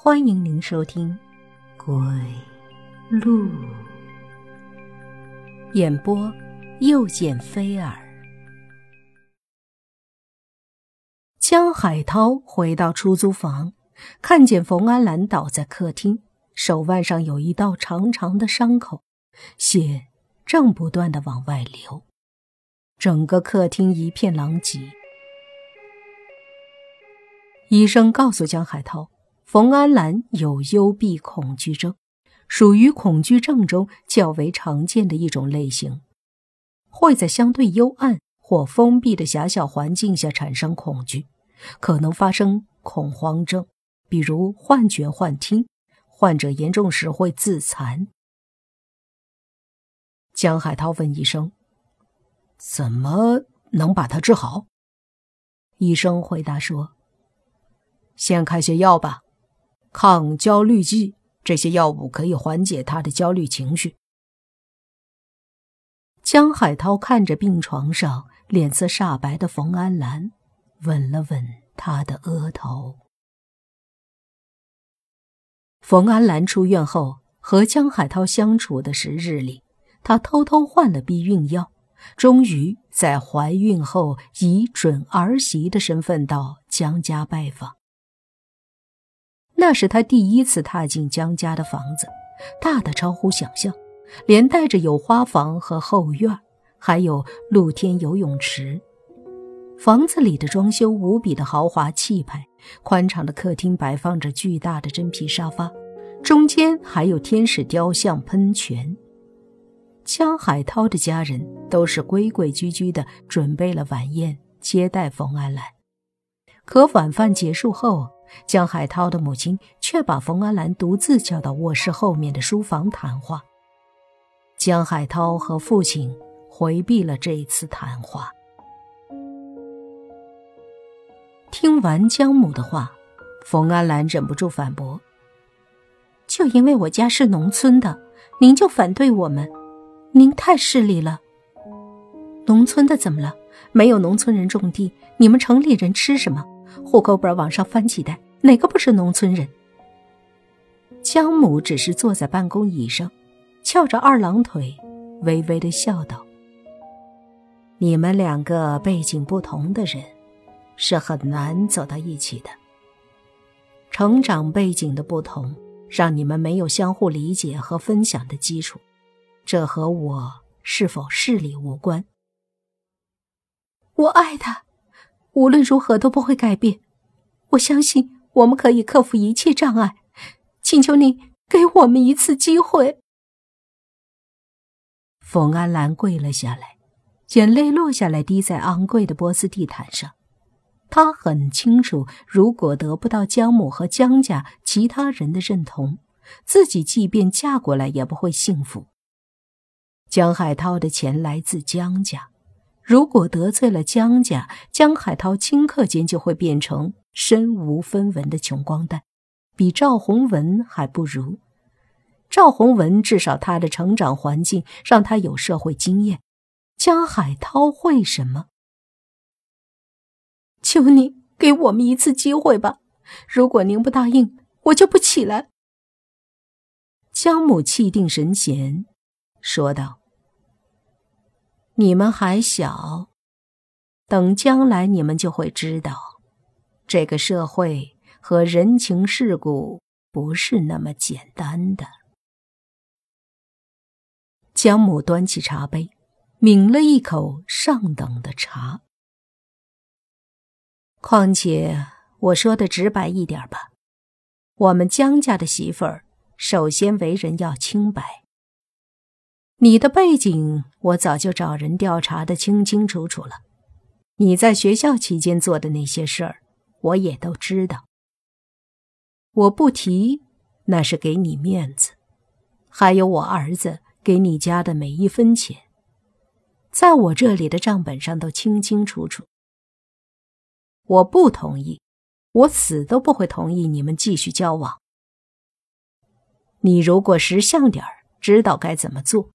欢迎您收听《鬼路》演播，又见菲儿。江海涛回到出租房，看见冯安兰倒在客厅，手腕上有一道长长的伤口，血正不断的往外流，整个客厅一片狼藉。医生告诉江海涛。冯安兰有幽闭恐惧症，属于恐惧症中较为常见的一种类型，会在相对幽暗或封闭的狭小环境下产生恐惧，可能发生恐慌症，比如幻觉、幻听。患者严重时会自残。江海涛问医生：“怎么能把他治好？”医生回答说：“先开些药吧。”抗焦虑剂，这些药物可以缓解他的焦虑情绪。江海涛看着病床上脸色煞白的冯安兰，吻了吻她的额头。冯安兰出院后和江海涛相处的时日里，她偷偷换了避孕药，终于在怀孕后以准儿媳的身份到江家拜访。那是他第一次踏进江家的房子，大的超乎想象，连带着有花房和后院，还有露天游泳池。房子里的装修无比的豪华气派，宽敞的客厅摆放着巨大的真皮沙发，中间还有天使雕像喷泉。江海涛的家人都是规规矩矩的准备了晚宴接待冯安兰，可晚饭结束后。江海涛的母亲却把冯安兰独自叫到卧室后面的书房谈话。江海涛和父亲回避了这一次谈话。听完江母的话，冯安兰忍不住反驳：“就因为我家是农村的，您就反对我们？您太势利了。农村的怎么了？没有农村人种地，你们城里人吃什么？”户口本往上翻几代，哪个不是农村人？江母只是坐在办公椅上，翘着二郎腿，微微的笑道：“你们两个背景不同的人，是很难走到一起的。成长背景的不同，让你们没有相互理解和分享的基础，这和我是否势力无关。我爱他。”无论如何都不会改变，我相信我们可以克服一切障碍，请求你给我们一次机会。冯安兰跪了下来，眼泪落下来，滴在昂贵的波斯地毯上。她很清楚，如果得不到江母和江家其他人的认同，自己即便嫁过来也不会幸福。江海涛的钱来自江家。如果得罪了江家，江海涛顷刻间就会变成身无分文的穷光蛋，比赵洪文还不如。赵洪文至少他的成长环境让他有社会经验，江海涛会什么？求你给我们一次机会吧！如果您不答应，我就不起来。江母气定神闲，说道。你们还小，等将来你们就会知道，这个社会和人情世故不是那么简单的。江母端起茶杯，抿了一口上等的茶。况且我说的直白一点吧，我们江家的媳妇儿，首先为人要清白。你的背景我早就找人调查的清清楚楚了，你在学校期间做的那些事儿，我也都知道。我不提，那是给你面子。还有我儿子给你家的每一分钱，在我这里的账本上都清清楚楚。我不同意，我死都不会同意你们继续交往。你如果识相点儿，知道该怎么做。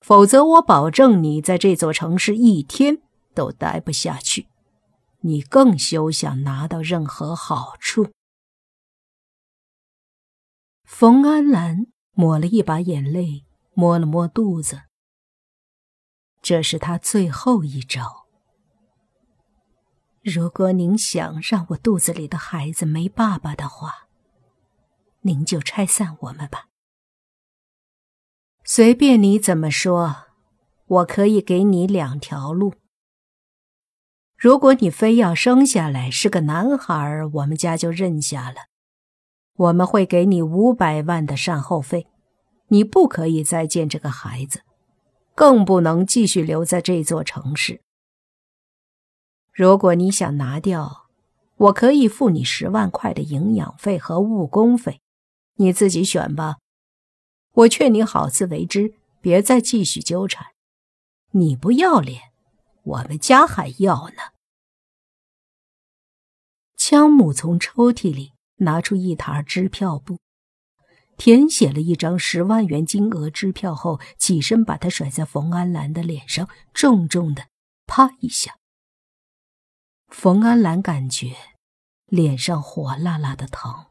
否则，我保证你在这座城市一天都待不下去，你更休想拿到任何好处。冯安兰抹了一把眼泪，摸了摸肚子。这是他最后一招。如果您想让我肚子里的孩子没爸爸的话，您就拆散我们吧。随便你怎么说，我可以给你两条路。如果你非要生下来是个男孩，我们家就认下了。我们会给你五百万的善后费，你不可以再见这个孩子。更不能继续留在这座城市。如果你想拿掉，我可以付你十万块的营养费和误工费，你自己选吧。我劝你好自为之，别再继续纠缠。你不要脸，我们家还要呢。枪母从抽屉里拿出一沓支票簿。填写了一张十万元金额支票后，起身把它甩在冯安兰的脸上，重重的啪一下。冯安兰感觉脸上火辣辣的疼。